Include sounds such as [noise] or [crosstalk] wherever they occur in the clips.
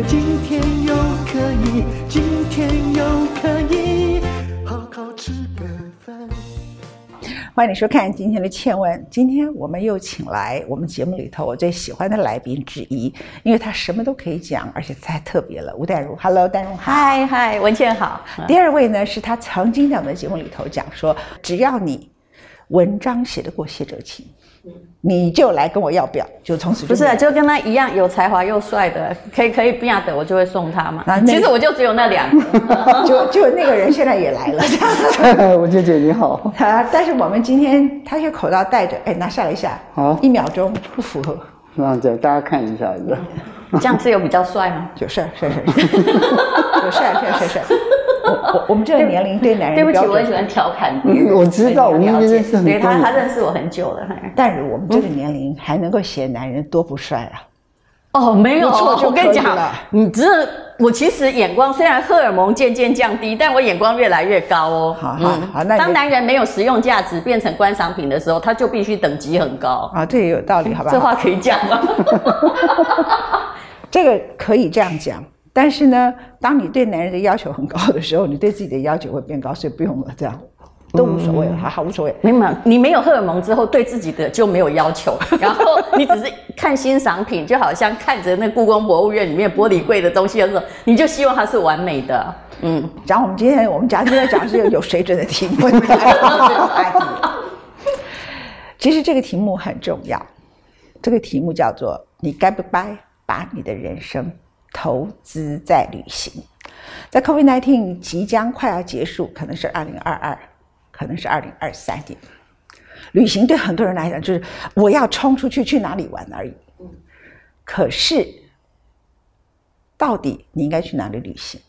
为今天又可以，今天又可以好好吃个饭。欢迎你收看今天的《倩问》。今天我们又请来我们节目里头我最喜欢的来宾之一，因为他什么都可以讲，而且太特别了。吴淡如，Hello，淡如，嗨嗨，文倩好。第二位呢，是他曾经在我们的节目里头讲说，只要你文章写得过谢哲青。你就来跟我要表，就从此就不是啊，就跟他一样有才华又帅的，[laughs] 可以可以不要的，我就会送他嘛。那个、其实我就只有那两个，[laughs] 就就那个人现在也来了。文倩姐你好。啊，但是我们今天他这口罩戴着，哎，拿下来一下，好，一秒钟不符合。那这样大家看一下，这样子有比较帅吗？有帅帅帅，[laughs] 有帅帅帅帅。我我们这个年龄对男人，对不起，我很喜欢调侃你。我知道，我们认识很多年，他他认识我很久了。但是我们这个年龄还能够嫌男人多不帅啊？哦，没有，我跟你讲，你知道，我其实眼光虽然荷尔蒙渐渐降低，但我眼光越来越高哦。好好好，那当男人没有实用价值，变成观赏品的时候，他就必须等级很高啊。这也有道理，好吧？这话可以讲吗？[laughs] 这个可以这样讲。但是呢，当你对男人的要求很高的时候，你对自己的要求会变高，所以不用了，这样都无所谓了，好好无所谓。没有，你没有荷尔蒙之后，对自己的就没有要求，然后你只是看欣赏品，就好像看着那故宫博物院里面玻璃柜的东西的时候，你就希望它是完美的。嗯，讲我们今天我们讲今天讲的是有水准的题目。[laughs] 其实这个题目很重要，这个题目叫做你该不该把你的人生投资在旅行，在 COVID-19 即将快要结束，可能是二零二二，可能是二零二三年。旅行对很多人来讲，就是我要冲出去去哪里玩而已。可是，到底你应该去哪里旅行，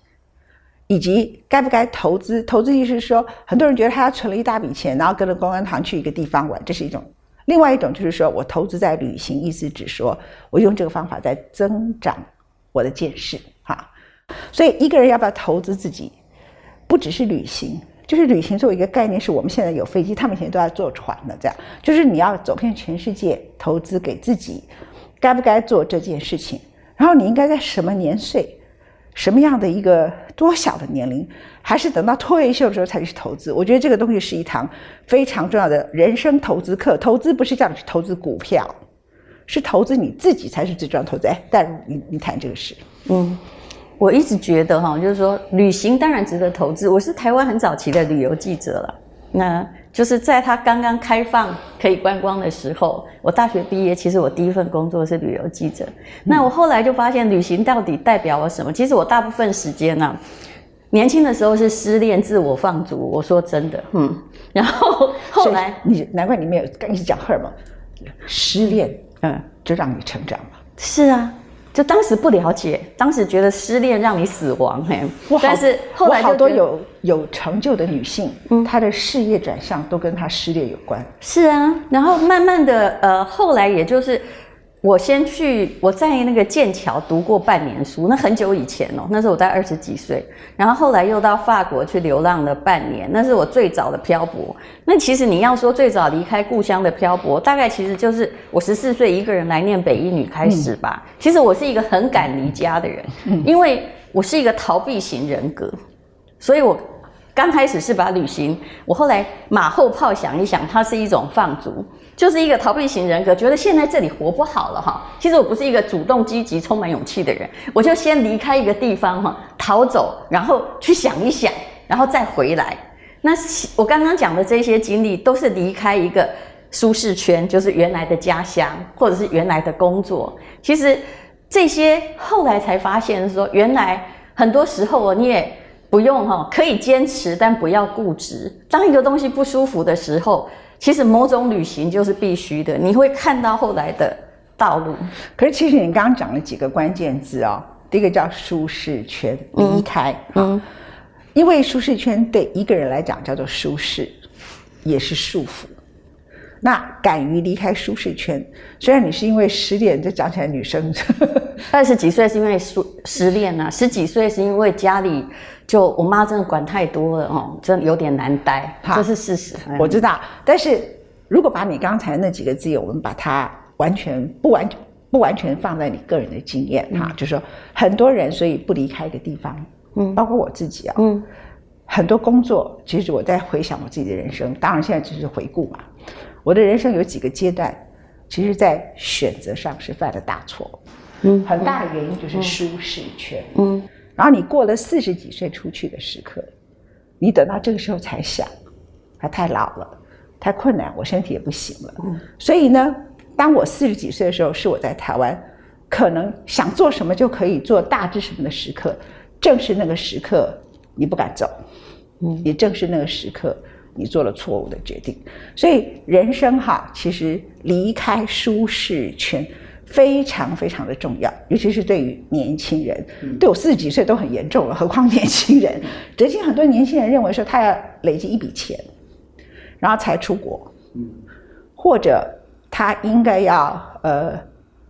以及该不该投资？投资意思是说，很多人觉得他存了一大笔钱，然后跟着公安堂去一个地方玩，这是一种；另外一种就是说我投资在旅行，意思只说我用这个方法在增长。我的见识，哈，所以一个人要不要投资自己，不只是旅行，就是旅行作为一个概念，是我们现在有飞机，他们以前都要坐船的，这样，就是你要走遍全世界，投资给自己，该不该做这件事情？然后你应该在什么年岁，什么样的一个多小的年龄，还是等到退休的时候才去投资？我觉得这个东西是一堂非常重要的人生投资课。投资不是叫你去投资股票。是投资你自己才是最重要的投资。哎，但你你谈这个事，嗯，我一直觉得哈，就是说旅行当然值得投资。我是台湾很早期的旅游记者了，那就是在它刚刚开放可以观光的时候，我大学毕业，其实我第一份工作是旅游记者。那我后来就发现，旅行到底代表了什么？其实我大部分时间呢、啊，年轻的时候是失恋、自我放逐。我说真的，嗯，然后后来你难怪你没有跟你讲荷尔蒙，失恋。嗯，就让你成长嘛。是啊，就当时不了解，当时觉得失恋让你死亡，哎。但是后来好多有有成就的女性，嗯，她的事业转向都跟她失恋有关。是啊，然后慢慢的，呃，后来也就是。我先去，我在那个剑桥读过半年书，那很久以前哦，那时候我在二十几岁，然后后来又到法国去流浪了半年，那是我最早的漂泊。那其实你要说最早离开故乡的漂泊，大概其实就是我十四岁一个人来念北一女开始吧。嗯、其实我是一个很敢离家的人，嗯、因为我是一个逃避型人格，所以我刚开始是把旅行，我后来马后炮想一想，它是一种放逐。就是一个逃避型人格，觉得现在这里活不好了哈。其实我不是一个主动积极、充满勇气的人，我就先离开一个地方哈，逃走，然后去想一想，然后再回来。那我刚刚讲的这些经历，都是离开一个舒适圈，就是原来的家乡或者是原来的工作。其实这些后来才发现说，原来很多时候你也不用哈，可以坚持，但不要固执。当一个东西不舒服的时候。其实某种旅行就是必须的，你会看到后来的道路。可是其实你刚刚讲了几个关键字哦，第一个叫舒适圈，离开，嗯，嗯，因为舒适圈对一个人来讲叫做舒适，也是束缚。那敢于离开舒适圈，虽然你是因为失恋，就讲起来女生 [laughs] 二十几岁是因为失失恋啊，十几岁是因为家里就我妈真的管太多了哦，真的有点难待，[laughs] 这是事实。我知道，但是如果把你刚才那几个字，我们把它完全不完不完全放在你个人的经验哈，嗯、就是说很多人所以不离开一个地方，嗯，包括我自己啊，嗯，很多工作，其实我在回想我自己的人生，当然现在只是回顾嘛。我的人生有几个阶段，其实，在选择上是犯了大错，嗯，很大的原因就是舒适圈，嗯，然后你过了四十几岁出去的时刻，你等到这个时候才想，还太老了，太困难，我身体也不行了，嗯，所以呢，当我四十几岁的时候，是我在台湾，可能想做什么就可以做大致什么的时刻，正是那个时刻，你不敢走，嗯，也正是那个时刻。你做了错误的决定，所以人生哈，其实离开舒适圈非常非常的重要，尤其是对于年轻人。嗯、对我四十几岁都很严重了，何况年轻人？[laughs] 最近很多年轻人认为说，他要累积一笔钱，然后才出国，嗯、或者他应该要呃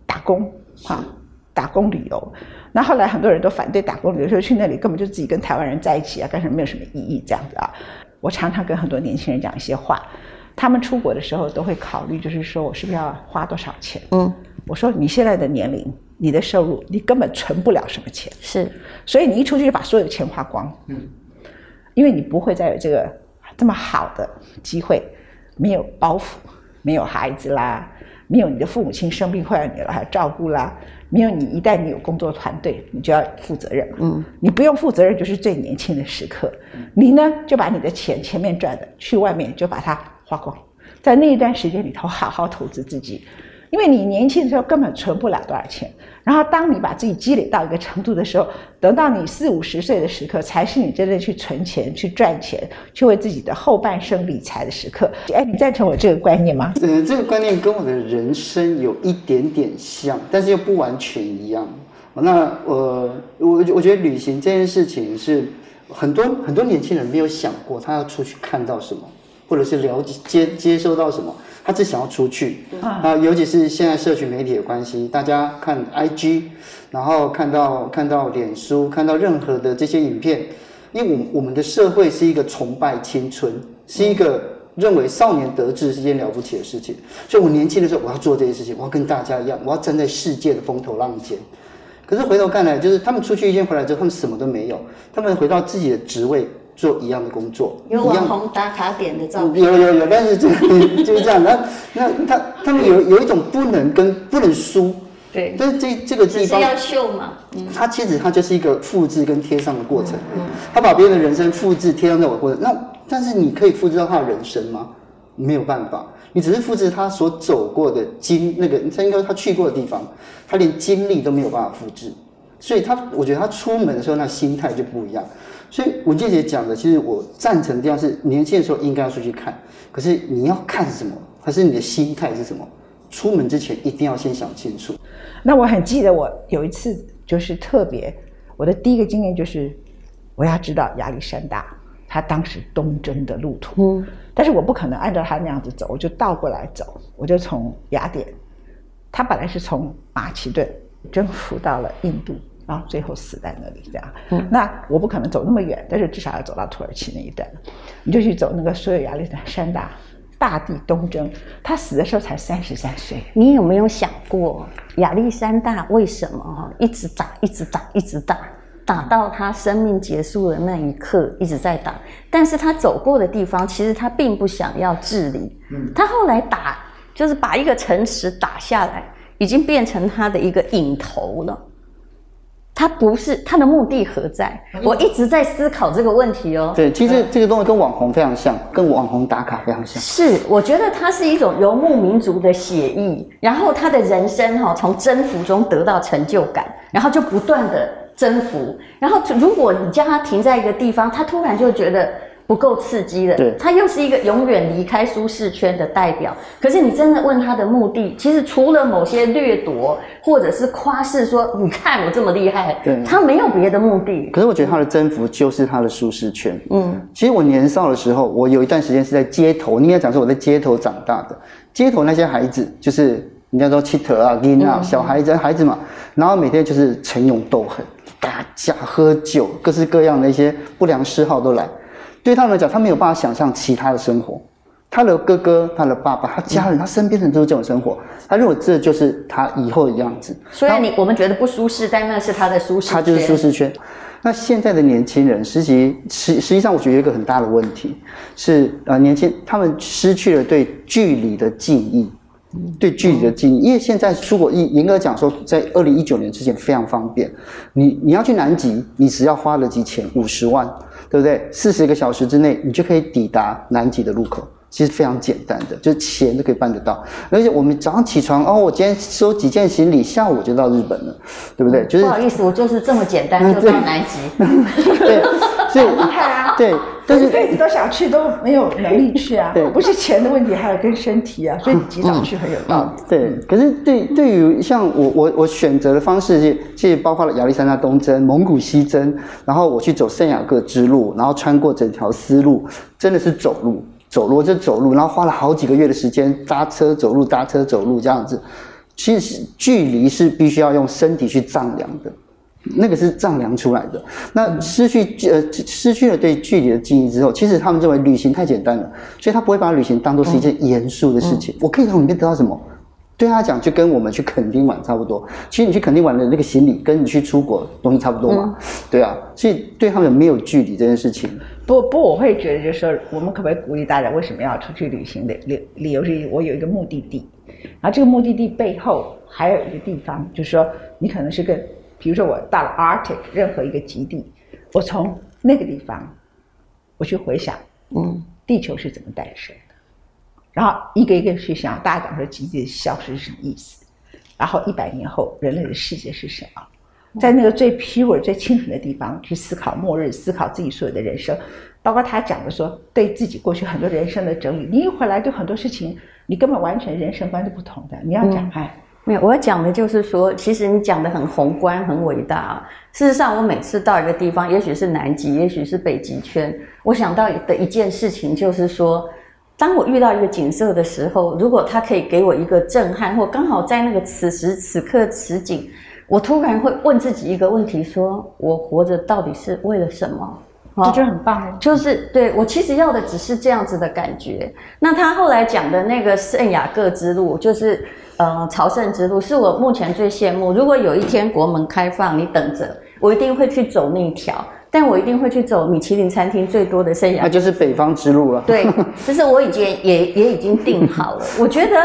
打工哈，打工旅游。那后来很多人都反对打工旅游，说去那里根本就自己跟台湾人在一起啊，干什么没有什么意义这样子啊。我常常跟很多年轻人讲一些话，他们出国的时候都会考虑，就是说我是不是要花多少钱？嗯，我说你现在的年龄，你的收入，你根本存不了什么钱，是，所以你一出去就把所有的钱花光，嗯，因为你不会再有这个这么好的机会，没有包袱，没有孩子啦，没有你的父母亲生病坏了你了还要照顾啦。没有你，一旦你有工作团队，你就要负责任。嗯，你不用负责任，就是最年轻的时刻。你呢，就把你的钱前面赚的去外面就把它花光，在那一段时间里头好好投资自己。因为你年轻的时候根本存不了多少钱，然后当你把自己积累到一个程度的时候，等到你四五十岁的时刻，才是你真正去存钱、去赚钱、去为自己的后半生理财的时刻。哎，你赞成我这个观念吗？呃，这个观念跟我的人生有一点点像，但是又不完全一样。那呃，我我觉得旅行这件事情是很多很多年轻人没有想过，他要出去看到什么，或者是了解接接收到什么。他只想要出去啊，尤其是现在社群媒体的关系，大家看 IG，然后看到看到脸书，看到任何的这些影片，因为我我们的社会是一个崇拜青春，是一个认为少年得志是一件了不起的事情，所以我年轻的时候我要做这些事情，我要跟大家一样，我要站在世界的风头浪尖。可是回头看来，就是他们出去一天回来之后，他们什么都没有，他们回到自己的职位。做一样的工作，有网红打卡点的照片，有有有，但是这就是这样。那那他他们有有一种不能跟不能输，对，但是这这个地方是要秀嘛，嗯，他其实他就是一个复制跟贴上的过程，嗯，他把别人的人生复制贴上在我的过程，那但是你可以复制到他的人生吗？没有办法，你只是复制他所走过的经那个，他应该他去过的地方，他连经历都没有办法复制，所以他我觉得他出门的时候那心态就不一样。所以文健姐讲的，其实我赞成的地方是，年轻的时候应该要出去看。可是你要看什么，还是你的心态是什么？出门之前一定要先想清楚。那我很记得，我有一次就是特别，我的第一个经验就是，我要知道亚历山大他当时东征的路途。嗯。但是我不可能按照他那样子走，我就倒过来走，我就从雅典，他本来是从马其顿征服到了印度。然后最后死在那里，这样。嗯，那我不可能走那么远，但是至少要走到土耳其那一段。你就去走那个所有亚历山大大地东征，他死的时候才三十三岁。你有没有想过，亚历山大为什么哈一直打，一直打，一直打，打到他生命结束的那一刻一直在打？但是他走过的地方，其实他并不想要治理。嗯，他后来打就是把一个城池打下来，已经变成他的一个瘾头了。他不是他的目的何在？我一直在思考这个问题哦。对，其实这个东西跟网红非常像，跟网红打卡非常像。是，我觉得它是一种游牧民族的写意，然后他的人生哈，从征服中得到成就感，然后就不断的征服。然后如果你将他停在一个地方，他突然就觉得。不够刺激的，对，他又是一个永远离开舒适圈的代表。可是你真的问他的目的，其实除了某些掠夺或者是夸饰，说你看我这么厉害，对，他没有别的目的。可是我觉得他的征服就是他的舒适圈。嗯，其实我年少的时候，我有一段时间是在街头，应该讲说我在街头长大的。街头那些孩子，就是人家说七特啊、囡啊，小孩子孩子嘛，然后每天就是逞勇斗狠、打架、喝酒，各式各样的一些不良嗜好都来。对他们来讲，他没有办法想象其他的生活。他的哥哥、他的爸爸、他家人、他身边的人都是这种生活。他认为这就是他以后的样子。所以你我们觉得不舒适，但那是他的舒适圈。他就是舒适圈。那现在的年轻人，实际实实际上，我觉得有一个很大的问题是，呃，年轻他们失去了对距离的记忆。对距离的记忆，因为现在出国，严格讲说，在二零一九年之前非常方便。你你要去南极，你只要花了几钱，五十万，对不对？四十个小时之内，你就可以抵达南极的入口。其实非常简单的，就是钱都可以办得到。而且我们早上起床，哦，我今天收几件行李，下午就到日本了，对不对？就是不好意思，我就是这么简单 [laughs] 就到南极。[laughs] 对，所以厉害 [laughs] 啊！对，但是一辈子都想去，都没有能力去啊。对，不是钱的问题，还有跟身体啊。所以你及早去很有道理。嗯嗯、对，可是对对于像我我我选择的方式，其实包括了亚历山大东征、蒙古西征，然后我去走圣雅各之路，然后穿过整条丝路，真的是走路。走路就走路，然后花了好几个月的时间搭车走路，搭车走路这样子。其实距离是必须要用身体去丈量的，那个是丈量出来的。那失去呃失去了对距离的记忆之后，其实他们认为旅行太简单了，所以他不会把旅行当做是一件严肃的事情。我可以从里面得到什么？对他讲，就跟我们去垦丁玩差不多。其实你去垦丁玩的那个行李，跟你去出国东西差不多嘛。对啊，所以对他们没有距离这件事情。不不，我会觉得就是说，我们可不可以鼓励大家为什么要出去旅行的理理由是，我有一个目的地，然后这个目的地背后还有一个地方，就是说你可能是个，比如说我到了 Arctic 任何一个极地，我从那个地方我去回想，嗯，地球是怎么诞生的。然后一个一个去想，大家讲说极地的消失是什么意思？然后一百年后人类的世界是什么？在那个最 pure、最清纯的地方去思考末日，思考自己所有的人生，包括他讲的说对自己过去很多人生的整理。你一回来，对很多事情你根本完全人生观是不同的。你要讲，嗯、哎，没有，我要讲的就是说，其实你讲的很宏观、很伟大啊。事实上，我每次到一个地方，也许是南极，也许是北极圈，我想到的一件事情就是说。当我遇到一个景色的时候，如果它可以给我一个震撼，或刚好在那个此时此刻此景，我突然会问自己一个问题：说我活着到底是为了什么？这就很棒，就是对我其实要的只是这样子的感觉。那他后来讲的那个圣雅各之路，就是呃朝圣之路，是我目前最羡慕。如果有一天国门开放，你等着，我一定会去走那一条。但我一定会去走米其林餐厅最多的圣雅，那就是北方之路了。对，[laughs] 就是我已经也也已经定好了。我觉得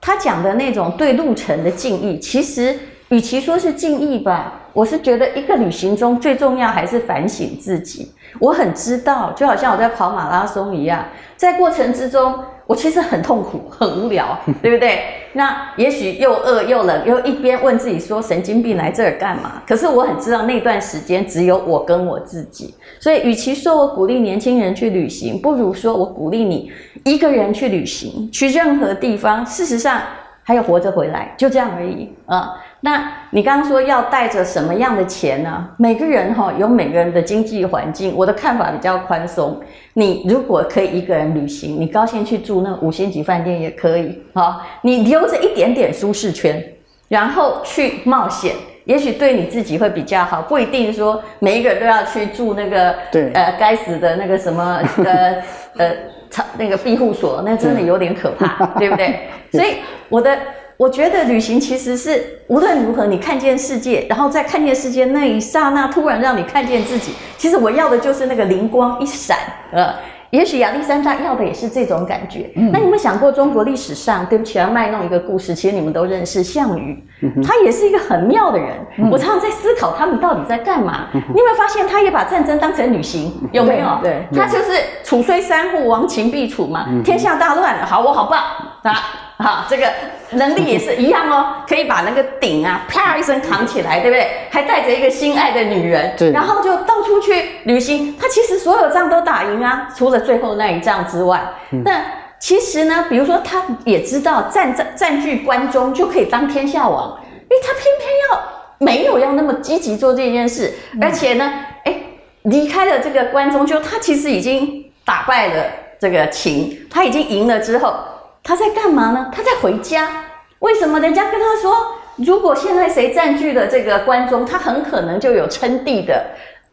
他讲的那种对路程的敬意，其实与其说是敬意吧，我是觉得一个旅行中最重要还是反省自己。我很知道，就好像我在跑马拉松一样，在过程之中。我其实很痛苦，很无聊，对不对？那也许又饿又冷，又一边问自己说：“神经病来这儿干嘛？”可是我很知道那段时间只有我跟我自己，所以与其说我鼓励年轻人去旅行，不如说我鼓励你一个人去旅行，去任何地方。事实上。还有活着回来，就这样而已啊。那你刚刚说要带着什么样的钱呢？每个人哈有每个人的经济环境，我的看法比较宽松。你如果可以一个人旅行，你高兴去住那五星级饭店也可以啊。你留着一点点舒适圈，然后去冒险，也许对你自己会比较好。不一定说每一个人都要去住那个对呃该死的那个什么呃 [laughs] 呃。那个庇护所，那真的有点可怕，对不 [laughs] 对？所以我的我觉得旅行其实是无论如何，你看见世界，然后在看见世界那一刹那，突然让你看见自己。其实我要的就是那个灵光一闪，呃。也许亚历山大要的也是这种感觉。嗯、那你们想过中国历史上，对不起，要卖弄一个故事，其实你们都认识项羽，嗯、他也是一个很妙的人。嗯、我常常在思考他们到底在干嘛。嗯、你有没有发现，他也把战争当成旅行？有没有？对，对他就是楚虽三户，亡秦必楚嘛。嗯、天下大乱了，好，我好棒啊！哈，这个能力也是一样哦，[laughs] 可以把那个鼎啊啪一声扛起来，对不对？还带着一个心爱的女人，对，然后就到处去旅行。他其实所有仗都打赢啊，除了最后那一仗之外，嗯、那其实呢，比如说他也知道占占占据关中就可以当天下王，因为他偏偏要没有要那么积极做这件事，而且呢，哎，离开了这个关中，就他其实已经打败了这个秦，他已经赢了之后。他在干嘛呢？他在回家。为什么？人家跟他说，如果现在谁占据了这个关中，他很可能就有称帝的。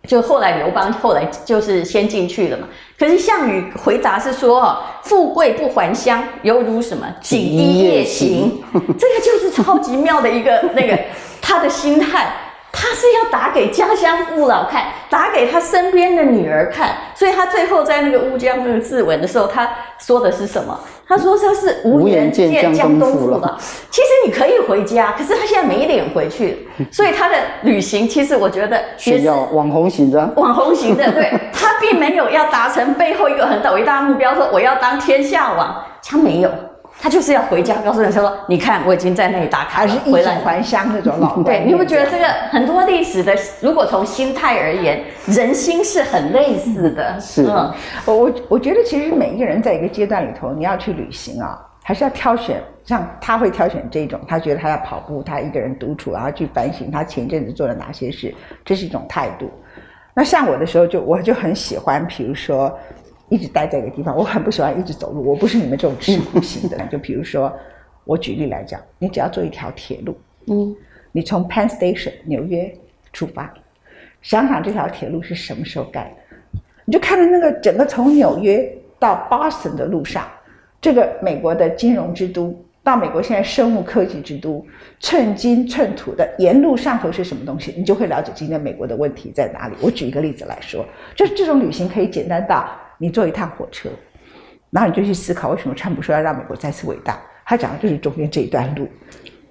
就后来刘邦后来就是先进去了嘛。可是项羽回答是说：“哦，富贵不还乡，犹如什么？锦衣夜行。”这个就是超级妙的一个那个他的心态。他是要打给家乡父老看，打给他身边的女儿看，所以他最后在那个乌江那个自刎的时候，他说的是什么？他说他是无颜见江东父老。其实你可以回家，可是他现在没脸回去，所以他的旅行其实我觉得是要网红型的，网红型的，对，[laughs] 他并没有要达成背后一个很伟大的目标，说我要当天下王，他没有。他就是要回家，告诉人家：“说你看，我已经在那里打卡是衣锦还乡那种老对，你不觉得这个很多历史的，如果从心态而言，人心是很类似的。是，嗯，我我觉得其实每一个人在一个阶段里头，你要去旅行啊，还是要挑选。像他会挑选这种，他觉得他要跑步，他一个人独处，然后去反省他前一阵子做了哪些事，这是一种态度。那像我的时候就，就我就很喜欢，比如说。一直待在一个地方，我很不喜欢一直走路。我不是你们这种吃苦型的。[laughs] 就比如说，我举例来讲，你只要坐一条铁路，嗯，你从 Penn Station 纽约出发，想想这条铁路是什么时候盖的，你就看着那个整个从纽约到 Boston 的路上，这个美国的金融之都，到美国现在生物科技之都，寸金寸土的沿路上头是什么东西，你就会了解今天美国的问题在哪里。我举一个例子来说，就是这种旅行可以简单到。你坐一趟火车，然后你就去思考为什么川普说要让美国再次伟大？他讲的就是中间这一段路。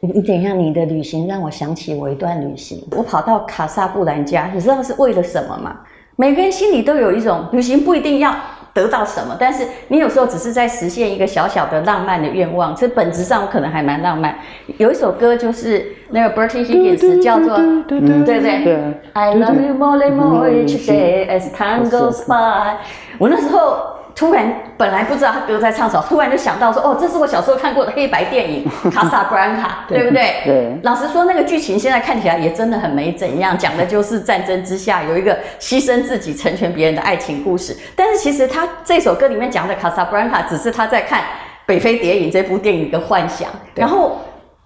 你你等一下，你的旅行让我想起我一段旅行。我跑到卡萨布兰加，你知道是为了什么吗？每个人心里都有一种旅行不一定要得到什么，但是你有时候只是在实现一个小小的浪漫的愿望。这本质上我可能还蛮浪漫。有一首歌就是那个 Bertie Higgins 叫做，对不对？对，I love you more and more each day as time goes by。我那时候突然本来不知道他歌在唱什么，突然就想到说，哦，这是我小时候看过的黑白电影《[laughs] 卡萨布兰卡》，[laughs] 对不对？对。老实说，那个剧情现在看起来也真的很没怎样，讲的就是战争之下有一个牺牲自己成全别人的爱情故事。但是其实他这首歌里面讲的卡萨布兰卡，只是他在看《北非谍影》这部电影的幻想。然后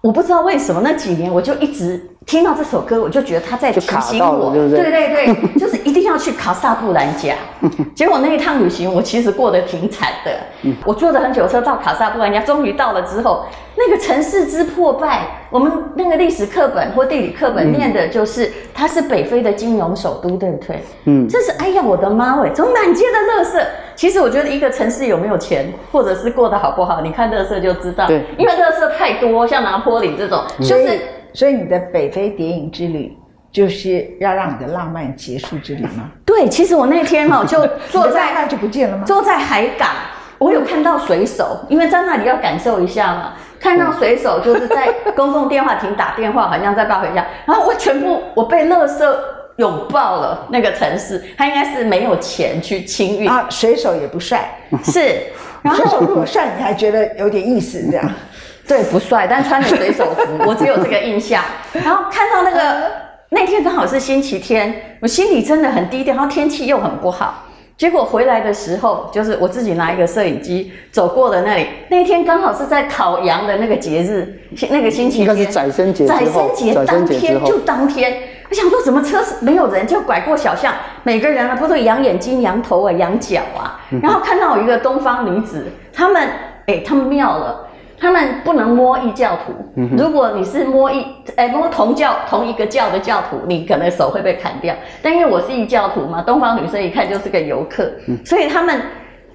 我不知道为什么那几年我就一直。听到这首歌，我就觉得他在提醒我，对对对，对，[laughs] 就是一定要去卡萨布兰加。[laughs] 结果那一趟旅行，我其实过得挺惨的。我坐了很久车到卡萨布兰加，终于到了之后，那个城市之破败，我们那个历史课本或地理课本念的就是它是北非的金融首都，对不对？嗯，这是哎呀，我的妈喂，怎么满街的垃圾？其实我觉得一个城市有没有钱，或者是过得好不好，你看垃圾就知道。对，因为垃圾太多，像拿坡里这种，就是。所以你的北非谍影之旅就是要让你的浪漫结束之旅吗？[laughs] 对，其实我那天哈 [laughs] 就坐在那就不见了吗？坐在海港，我有看到水手，因为在那里要感受一下嘛。看到水手就是在公共电话亭打电话，好像在抱回家。然后我全部我被乐色拥抱了。那个城市，他应该是没有钱去清运啊。水手也不帅，是。[laughs] 然后水手如果帅，你还觉得有点意思这样。[laughs] 对，不帅，但穿着水手服，我只有这个印象。然后看到那个那天刚好是星期天，我心里真的很低调，然后天气又很不好。结果回来的时候，就是我自己拿一个摄影机走过了那里。那一天刚好是在烤羊的那个节日，那个星期天。应该是宰牲节。宰牲节当天就当天，我想说怎么车是没有人，就拐过小巷，每个人啊不都羊眼睛、羊头啊、羊角啊。然后看到有一个东方女子，他们哎，他们妙了。他们不能摸异教徒。如果你是摸一，哎，摸同教同一个教的教徒，你可能手会被砍掉。但因为我是异教徒嘛，东方女生一看就是个游客，所以他们，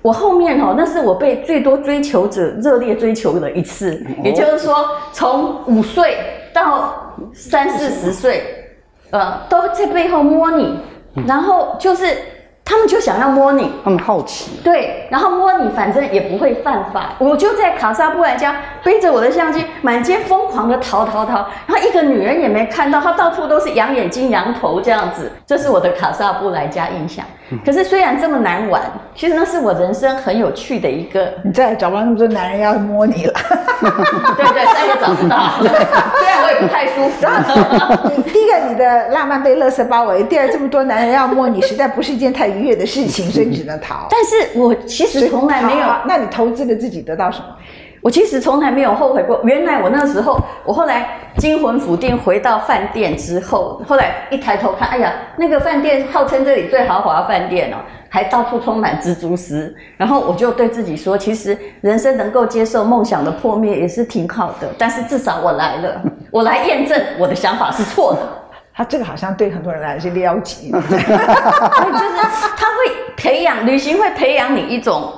我后面哦，那是我被最多追求者热烈追求的一次。也就是说，从五岁到三四十岁，呃，都在背后摸你，然后就是。他们就想要摸你，他们好奇，对，然后摸你，反正也不会犯法。我就在卡萨布兰加背着我的相机，满街疯狂的逃逃逃，然后一个女人也没看到，她到处都是羊眼睛、羊头这样子。这是我的卡萨布兰加印象。可是虽然这么难玩，其实那是我人生很有趣的一个。你再也找不到那么多男人要摸你了。[laughs] 对对，再也找不到。[laughs] 虽然我也不太舒服。第一个，你的浪漫被垃圾包围；第二，这么多男人要摸你，实在不是一件太愉悦的事情，所以你只能逃。但是我其实从来没有。那你投资了自己得到什么？我其实从来没有后悔过。原来我那时候，我后来惊魂甫定回到饭店之后，后来一抬头看，哎呀，那个饭店号称这里最豪华饭店哦，还到处充满蜘蛛丝。然后我就对自己说，其实人生能够接受梦想的破灭也是挺好的。但是至少我来了，我来验证我的想法是错的。他这个好像对很多人来说是撩级，就是他会培养旅行，会培养你一种。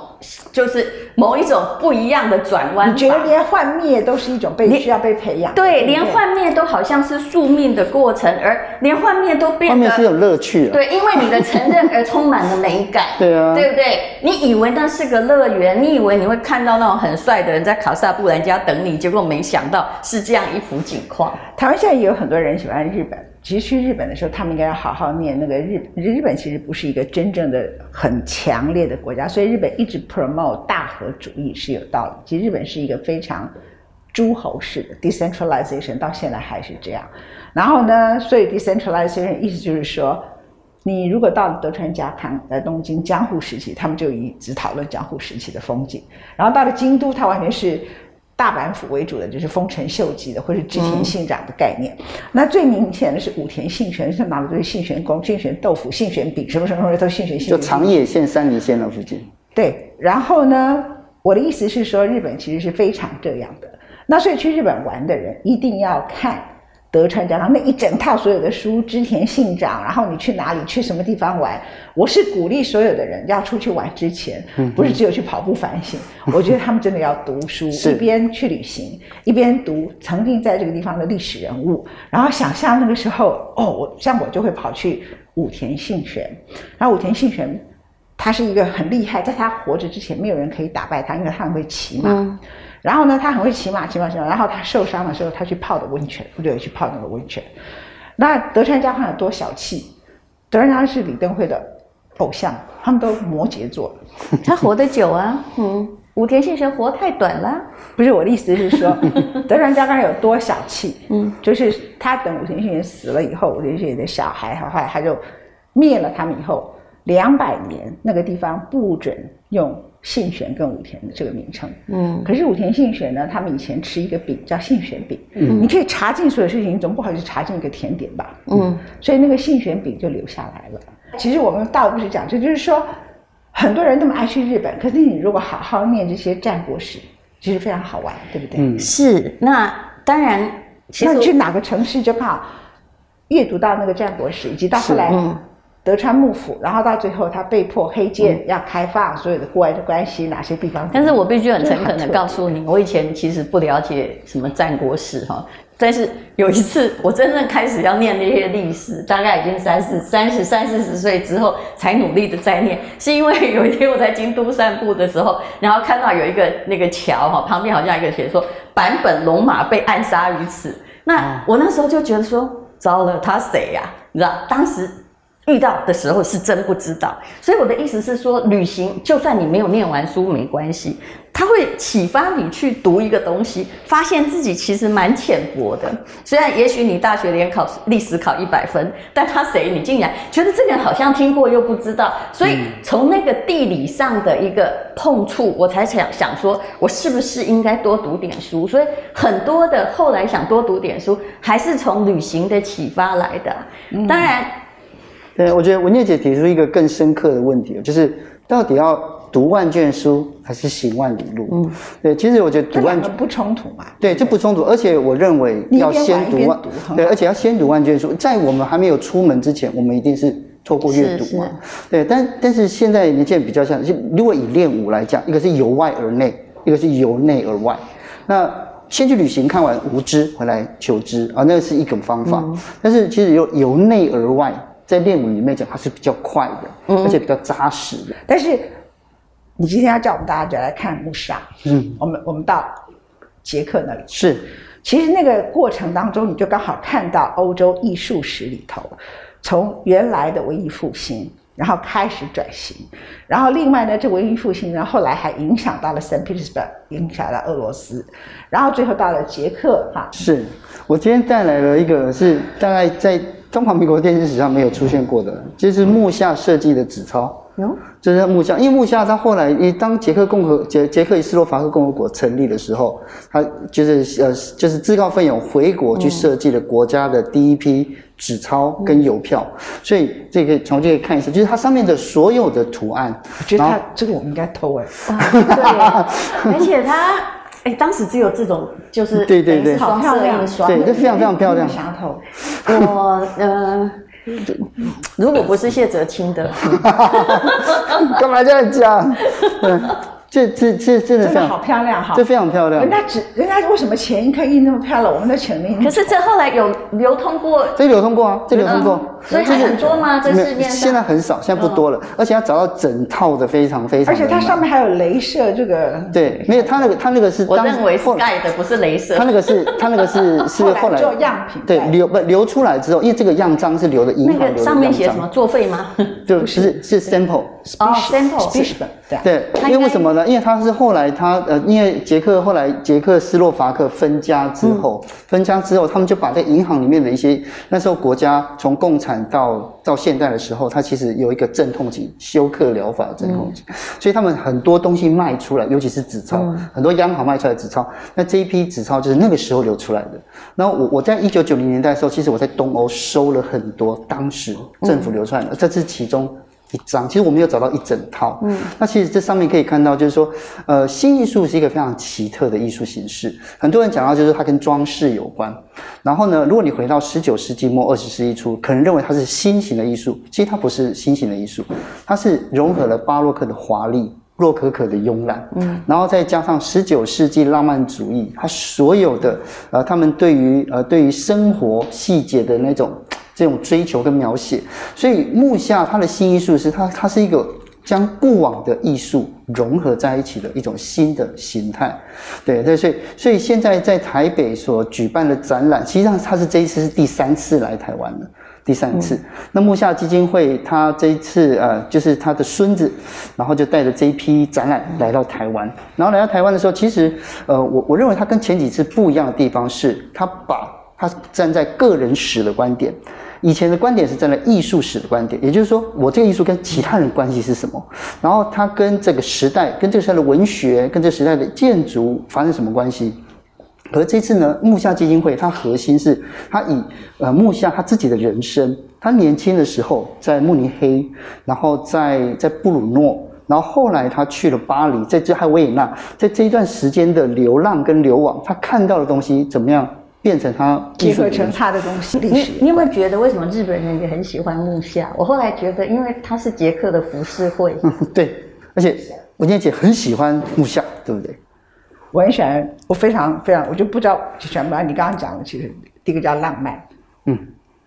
就是某一种不一样的转弯，你觉得连幻灭都是一种被需要被培养？对，连幻灭都好像是宿命的过程，而连幻灭都变得幻灭是有乐趣的。对，因为你的承认而充满了美感。[laughs] 对啊，对不对？你以为那是个乐园，你以为你会看到那种很帅的人在卡萨布兰加等你，结果没想到是这样一幅景况。台湾现在也有很多人喜欢日本。其实去日本的时候，他们应该要好好念那个日日本。其实不是一个真正的很强烈的国家，所以日本一直 promote 大和主义是有道理。其实日本是一个非常诸侯式的 decentralization，到现在还是这样。然后呢，所以 decentralization 意思就是说，你如果到了德川家康在东京江户时期，他们就一直讨论江户时期的风景。然后到了京都，它完全是。大阪府为主的就是丰臣秀吉的，或是织田信长的概念。嗯、那最明显的是武田信玄，是哪里都是信玄宫、信玄豆腐、信玄饼，什么什么什么都信玄信。就长野县、山梨县那附近。对，然后呢，我的意思是说，日本其实是非常这样的。那所以去日本玩的人一定要看。德川家康那一整套所有的书，织田信长，然后你去哪里，去什么地方玩？我是鼓励所有的人要出去玩之前，不是只有去跑步反省。我觉得他们真的要读书，一边去旅行，一边读曾经在这个地方的历史人物，然后想象那个时候，哦，我像我就会跑去武田信玄，然后武田信玄他是一个很厉害，在他活着之前，没有人可以打败他，因为他很会骑马。嗯然后呢，他很会骑马，骑马骑马。然后他受伤的时候，他去泡的温泉，我就去泡那个温泉。那德川家康有多小气？德川家康是李登辉的偶像，他们都摩羯座，他活得久啊。嗯，[laughs] 武田信玄活太短了。不是我的意思是说，德川家康有多小气？嗯，就是他等武田信玄死了以后，武田信玄的小孩，后来他就灭了他们以后，两百年那个地方不准用。信玄跟武田的这个名称，嗯，可是武田信玄呢，他们以前吃一个饼叫信玄饼，嗯，你可以查尽所有事情，你总不好意思查尽一个甜点吧，嗯，所以那个信玄饼就留下来了。其实我们倒不是讲这，就是说很多人那么爱去日本，可是你如果好好念这些战国史，其实非常好玩，对不对？嗯，是。那当然，其实去哪个城市就怕阅读到那个战国史，以及到后来。德川幕府，然后到最后他被迫黑键要开放所有的国外的关系，哪些地方？但是我必须很诚恳的告诉你，我以前其实不了解什么战国史哈，但是有一次我真正开始要念那些历史，大概已经三四三十三四十岁之后才努力的在念，是因为有一天我在京都散步的时候，然后看到有一个那个桥哈，旁边好像一个写说坂本龙马被暗杀于此，那我那时候就觉得说糟了，他谁呀？你知道当时。遇到的时候是真不知道，所以我的意思是说，旅行就算你没有念完书没关系，它会启发你去读一个东西，发现自己其实蛮浅薄的。虽然也许你大学联考历史考一百分，但他谁你竟然觉得这个人好像听过又不知道，所以从那个地理上的一个碰触，我才想想说，我是不是应该多读点书？所以很多的后来想多读点书，还是从旅行的启发来的。当然。对，我觉得文倩姐提出一个更深刻的问题，就是到底要读万卷书还是行万里路？嗯，对，其实我觉得读万卷不冲突嘛。对，这不冲突，而且我认为要先读万，对，而且要先读万卷书，在我们还没有出门之前，我们一定是透过阅读嘛。对，但但是现在年轻人比较像，就如果以练武来讲，一个是由外而内，一个是由内而外。那先去旅行，看完无知回来求知啊，那是一种方法。但是其实由由内而外。在练舞里面讲，它是比较快的，嗯。而且比较扎实的。但是你今天要叫我们大家就来看木沙，嗯，我们我们到捷克那里，是。其实那个过程当中，你就刚好看到欧洲艺术史里头，从原来的文艺复兴，然后开始转型，然后另外呢，这文艺复兴呢，后来还影响到了圣彼得斯堡，影响到俄罗斯，然后最后到了捷克哈。是，我今天带来了一个是大概在中华民国电视史上没有出现过的，就是木下设计的纸钞。有，这是木下，因为木下他后来，因为当捷克共和捷捷克与斯洛伐克共和国成立的时候，他就是呃就是自告奋勇回国去设计了国家的第一批纸钞跟邮票，所以这个从这个看一下，就是它上面的所有的图案，我觉得这个我们应该偷哎，对，[laughs] 而且它，哎，当时只有这种，就是对对对等于是双色印刷，对，这非常非常漂亮。我呃，如果不是谢哲清的，[laughs] 干嘛这样讲？对，这这这真的真的好漂亮哈这。非常漂亮人。家只人家为什么前一刻印那么漂亮，我们的前面可是这后来有流通过，这流通过啊，这流通过，嗯所以还很多吗？这市面上现在很少，现在不多了，而且要找到整套的非常非常。而且它上面还有镭射这个，对，没有，它那个它那个是当我认为盖的，不是镭射它。那个是它那个是是 [laughs] 后来做样品对盖的流不流出来之后，因为这个样章是留的银那行留的个上面写什么，作废吗？[laughs] 就是是 sample。哦，sample 对啊。对，因为为什么呢？因为它是后来它呃，因为捷克后来捷克斯洛伐克分家之后，分家之后，他们就把在银行里面的一些那时候国家从共产到到现代的时候，它其实有一个镇痛剂、休克疗法的镇痛剂，所以他们很多东西卖出来，尤其是纸钞，很多央行卖出来的纸钞，那这一批纸钞就是那个时候流出来的。然后我我在一九九零年代的时候，其实我在东欧收了很多当时政府流出来的，这是其中。一张，其实我没有找到一整套。嗯，那其实这上面可以看到，就是说，呃，新艺术是一个非常奇特的艺术形式。很多人讲到，就是它跟装饰有关。然后呢，如果你回到十九世纪末二十世纪初，可能认为它是新型的艺术，其实它不是新型的艺术，它是融合了巴洛克的华丽。洛可可的慵懒，嗯，然后再加上十九世纪浪漫主义，它所有的呃，他们对于呃对于生活细节的那种这种追求跟描写，所以木下他的新艺术是他，他是一个将过往的艺术融合在一起的一种新的形态，对对，所以所以现在在台北所举办的展览，实际上他是这一次是第三次来台湾了。第三次，那木下基金会他这一次呃，就是他的孙子，然后就带着这一批展览来到台湾。然后来到台湾的时候，其实呃，我我认为他跟前几次不一样的地方是，他把他站在个人史的观点，以前的观点是站在艺术史的观点，也就是说，我这个艺术跟其他人关系是什么？然后他跟这个时代、跟这个时代的文学、跟这个时代的建筑发生什么关系？而这次呢，木下基金会它核心是它以呃木下他自己的人生，他年轻的时候在慕尼黑，然后在在布鲁诺，然后后来他去了巴黎，在这还维也纳，在这一段时间的流浪跟流亡，他看到的东西怎么样变成他结合成他的东西，历史你你有没有觉得为什么日本人也很喜欢木下？我后来觉得，因为他是捷克的浮世绘。嗯，[laughs] 对，而且文姐姐很喜欢木下，对不对？我很喜欢，我非常非常，我就不知道喜欢不喜欢。你刚刚讲的，其实第一个叫浪漫，嗯，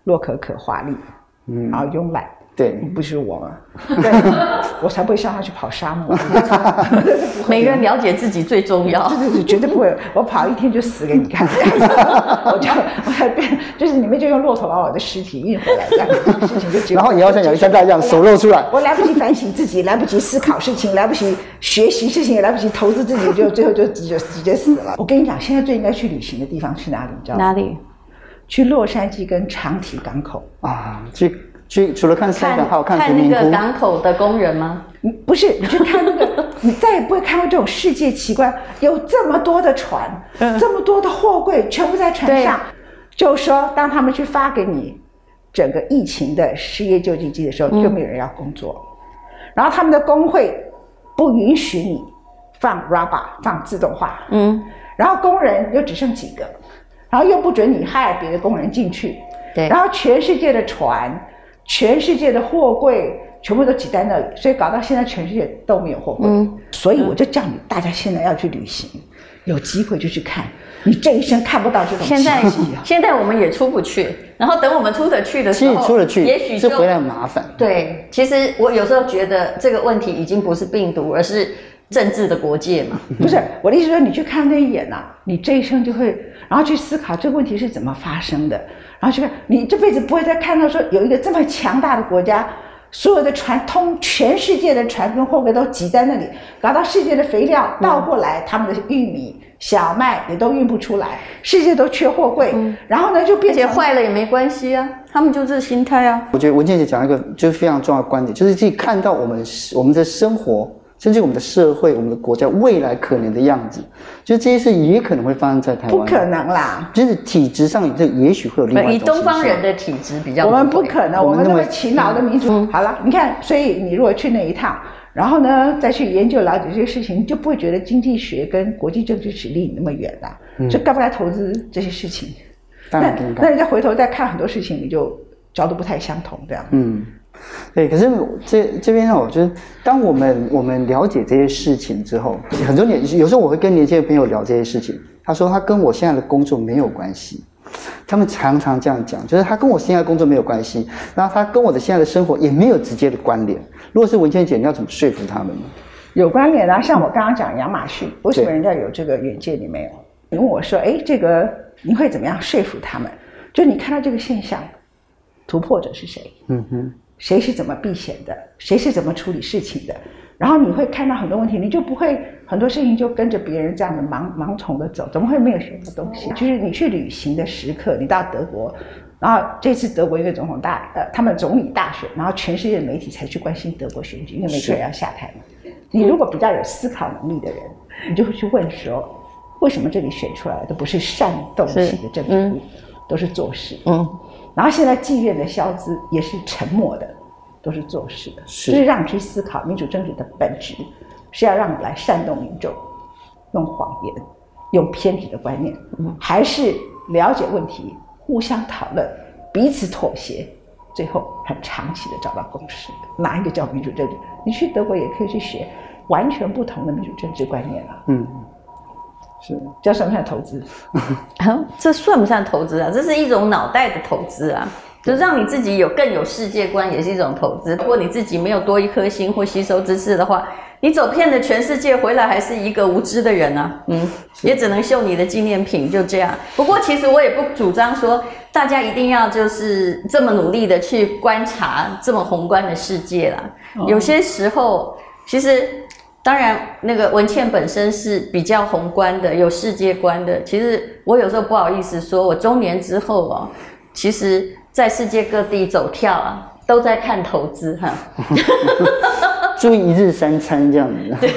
洛可可华丽，嗯，然后慵懒，对，不是我吗？[laughs] 对，我才不会像他去跑沙漠。[laughs] 每个人了解自己最重要。对对对，绝对不会。我跑一天就死给你看，[laughs] 我就我还变，就是你们就用骆驼把我的尸体运回来，这样事情就结束。然后你要像杨一山大一样手露出来。我来不及反省自己，来不及思考事情，来不及学习事情，也来不及投资自己，就最后就直接直接死了。我跟你讲，现在最应该去旅行的地方去哪里？你知道吗？哪里？去洛杉矶跟长堤港口。啊，去去除了看山港还有看看那个。港口的工人吗？不是，你去看那个，你再也不会看到这种世界奇观，有这么多的船，这么多的货柜，全部在船上。就说当他们去发给你整个疫情的失业救济金的时候，就没有人要工作，然后他们的工会不允许你放 RABA 放自动化，嗯，然后工人又只剩几个，然后又不准你害别的工人进去，对然后全世界的船，全世界的货柜全部都挤在那里，所以搞到现在全世界都没有货柜。嗯，所以我就叫你大家现在要去旅行，有机会就去看。你这一生看不到这种现在！[laughs] 现在我们也出不去，然后等我们出得去的时候，出得去，也许就是回来很麻烦。对，其实我有时候觉得这个问题已经不是病毒，而是政治的国界嘛。[laughs] 不是我的意思说，你去看那一眼呐、啊，你这一生就会，然后去思考这个问题是怎么发生的，然后去看，你这辈子不会再看到说有一个这么强大的国家。所有的船通全世界的船跟货柜都挤在那里，搞到世界的肥料倒过来，他们的玉米、小麦也都运不出来，世界都缺货柜。嗯、然后呢，就变成坏了也没关系啊，他们就这心态啊。我觉得文倩姐讲一个就是非常重要的观点，就是自己看到我们我们的生活。甚至我们的社会、我们的国家未来可能的样子，就这些事也可能会发生在台湾。不可能啦，就是体质上，这也许会有另外一种。以东方人的体质比较，我们不可能，我们那么勤劳的民族。嗯、好了，你看，所以你如果去那一趟，然后呢，再去研究了解这些事情，你就不会觉得经济学跟国际政治史离你那么远了。嗯，这该不该投资这些事情？当然应该。那人家回头再看很多事情，你就角度不太相同，这样。嗯。对，可是这这边呢，我觉得，当我们我们了解这些事情之后，很多年有时候我会跟年轻的朋友聊这些事情，他说他跟我现在的工作没有关系，他们常常这样讲，就是他跟我现在的工作没有关系，然后他跟我的现在的生活也没有直接的关联。如果是文倩姐，你要怎么说服他们呢？有关联啊，像我刚刚讲亚马逊，为什么人家有这个远见，你没有？你问我说，哎，这个你会怎么样说服他们？就你看到这个现象，突破者是谁？嗯哼。谁是怎么避险的？谁是怎么处理事情的？然后你会看到很多问题，你就不会很多事情就跟着别人这样的盲盲从的走，怎么会没有学到东西？就是你去旅行的时刻，你到德国，然后这次德国一个总统大呃，他们总理大选，然后全世界的媒体才去关心德国选举，因为梅克尔要下台嘛。你如果比较有思考能力的人，你就会去问说，为什么这里选出来的都不是煽动型的政治人物，都是做事？嗯。然后现在妓院的消资也是沉默的，都是做事的，是就是让你去思考民主政治的本质，是要让你来煽动民众，用谎言，用偏执的观念，还是了解问题，互相讨论，彼此妥协，最后很长期的找到共识，哪一个叫民主政治？你去德国也可以去学完全不同的民主政治观念啊。嗯。是，这算不算投资？[laughs] 这算不算投资啊？这是一种脑袋的投资啊，就让你自己有更有世界观，也是一种投资。如果你自己没有多一颗心或吸收知识的话，你走遍了全世界，回来还是一个无知的人啊。嗯，[laughs] 也只能秀你的纪念品，就这样。不过其实我也不主张说大家一定要就是这么努力的去观察这么宏观的世界啦。有些时候，其实。当然，那个文茜本身是比较宏观的，有世界观的。其实我有时候不好意思说，我中年之后哦，其实在世界各地走跳啊，都在看投资哈。[laughs] 注意一日三餐这样子。对，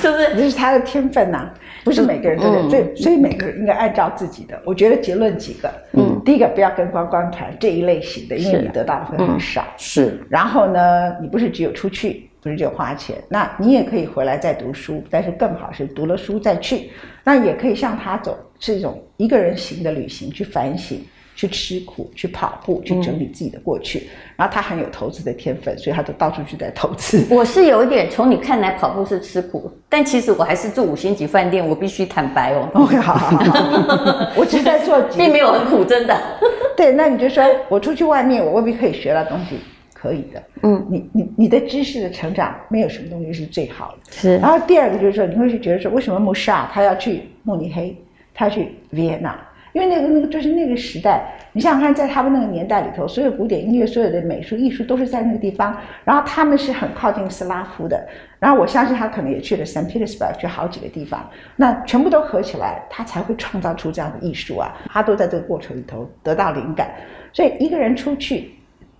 就是这是他的天分呐、啊，不是每个人都对，所以、嗯、所以每个人应该按照自己的。我觉得结论几个，嗯，第一个不要跟观光团这一类型的，因为你得到的会很少。是然后呢，你不是只有出去。不是就花钱，那你也可以回来再读书，但是更好是读了书再去，那也可以像他走，是一种一个人行的旅行，去反省，去吃苦，去跑步，去整理自己的过去。嗯、然后他很有投资的天分，所以他就到处去在投资。我是有一点从你看来跑步是吃苦，但其实我还是住五星级饭店，我必须坦白哦。OK，好好好，我只是在做，[laughs] 并没有很苦，真的。[laughs] 对，那你就说我出去外面，我未必可以学到东西。可以的，嗯，你你你的知识的成长，没有什么东西是最好的。是，然后第二个就是说，你会去觉得说，为什么穆沙他要去慕尼黑，他要去维也纳？因为那个那个就是那个时代，你想想看，在他们那个年代里头，所有古典音乐、所有的美术艺术都是在那个地方。然后他们是很靠近斯拉夫的。然后我相信他可能也去了圣彼得斯堡，去好几个地方。那全部都合起来，他才会创造出这样的艺术啊！他都在这个过程里头得到灵感。所以一个人出去，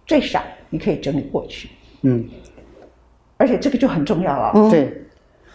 最少。你可以整理过去，嗯，而且这个就很重要了，嗯、对。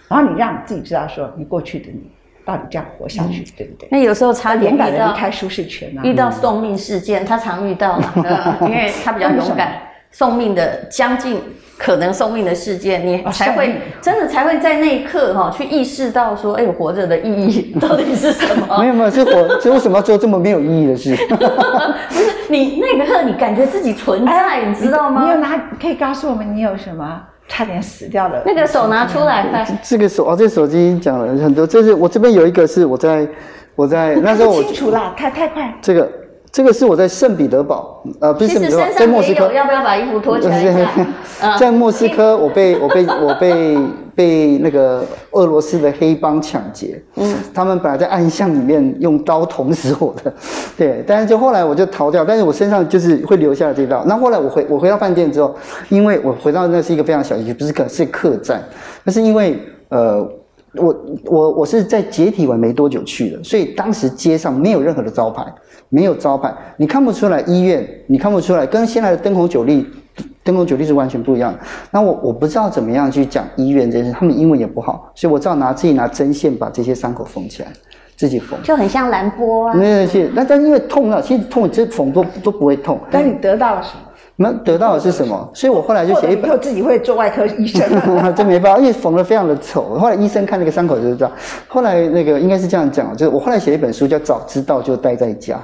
然后你让你自己知道说，你过去的你到底这样活下去，嗯、对不对？那有时候差点敢的离开舒适圈啊，遇到送命事件，他常遇到嘛，[laughs] 因为他比较勇敢。送命的将近可能送命的事件，你才会真的才会在那一刻哈去意识到说，哎，我活着的意义 [laughs] 到底是什么？[laughs] 没有没有，是活，是为什么要做这么没有意义的事？[laughs] 不是你那个刻，你感觉自己存在，你知道吗？你有拿可以告诉我们你有什么差点死掉了。那个手拿出来看，这个手啊，这个手机讲了很多。这是我这边有一个是我在我在那时候我清楚了，太太快。这个。这个是我在圣彼得堡，呃，不是圣彼得堡，在莫斯科。要不要把衣服脱起来一下？[laughs] 在莫斯科，我被我被我被被那个俄罗斯的黑帮抢劫。嗯，他们本来在暗巷里面用刀捅死我的，[laughs] 对。但是就后来我就逃掉，但是我身上就是会留下了这道。那后来我回我回到饭店之后，因为我回到那是一个非常小的，不是可是客栈，那是因为呃，我我我是在解体完没多久去的，所以当时街上没有任何的招牌。没有招牌，你看不出来医院，你看不出来，跟现在的灯红酒绿，灯红酒绿是完全不一样的。那我我不知道怎么样去讲医院这件事，他们英文也不好，所以我只好拿自己拿针线把这些伤口缝起来，自己缝，就很像蓝波啊。那些，那但因为痛啊，其实痛，这缝都都不会痛。但你得到了什么？那得到的是什么？所以我后来就写一本。以后自己会做外科医生。[laughs] 这没办法，因为缝得非常的丑。后来医生看那个伤口就是这样。后来那个应该是这样讲，就是我后来写一本书叫《早知道就待在家》。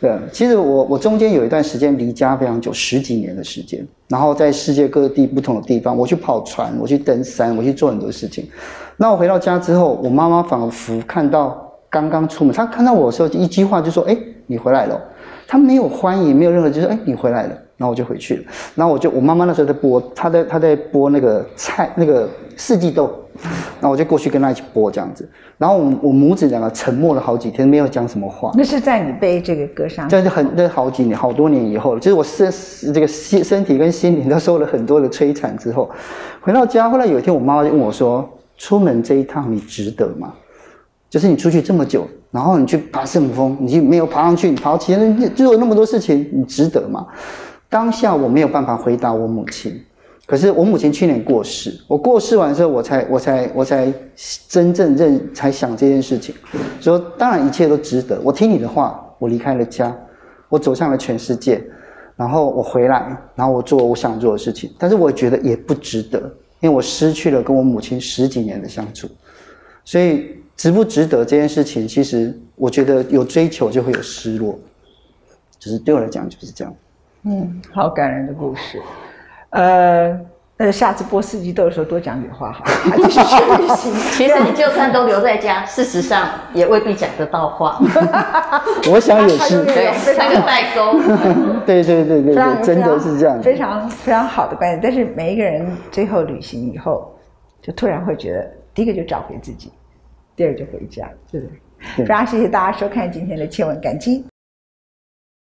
对，其实我我中间有一段时间离家非常久，十几年的时间，然后在世界各地不同的地方，我去跑船，我去登山，我去做很多事情。那我回到家之后，我妈妈仿佛看到刚刚出门，她看到我的时候，一句话就说：“哎，你回来了。”她没有欢迎，没有任何，就说：“哎，你回来了。”然后我就回去了，然后我就我妈妈那时候在剥，她在她在剥那个菜那个四季豆，然后我就过去跟她一起剥这样子，然后我我母子两个沉默了好几天，没有讲什么话。那是在你被这个割伤，这是很那好几年好多年以后了，就是我身这个身身体跟心灵都受了很多的摧残之后，回到家，后来有一天我妈妈就问我说：“出门这一趟你值得吗？就是你出去这么久，然后你去爬圣母峰，你就没有爬上去，你爬起来你做了那么多事情，你值得吗？”当下我没有办法回答我母亲，可是我母亲去年过世，我过世完之后，我才我才我才真正认才想这件事情，说当然一切都值得。我听你的话，我离开了家，我走向了全世界，然后我回来，然后我做我想做的事情。但是我觉得也不值得，因为我失去了跟我母亲十几年的相处，所以值不值得这件事情，其实我觉得有追求就会有失落，就是对我来讲就是这样。嗯，好感人的故事，呃，呃，下次播四季豆的时候多讲点话好，还是去旅行。[laughs] 其实你就算都留在家，事实上也未必讲得到话。[laughs] 我想也是，[laughs] 对，三个代沟。对对对对对，真的是这样，非常非常好的观点。但是每一个人最后旅行以后，就突然会觉得，第一个就找回自己，第二就回家，对不对？非常谢谢大家收看今天的千文感激。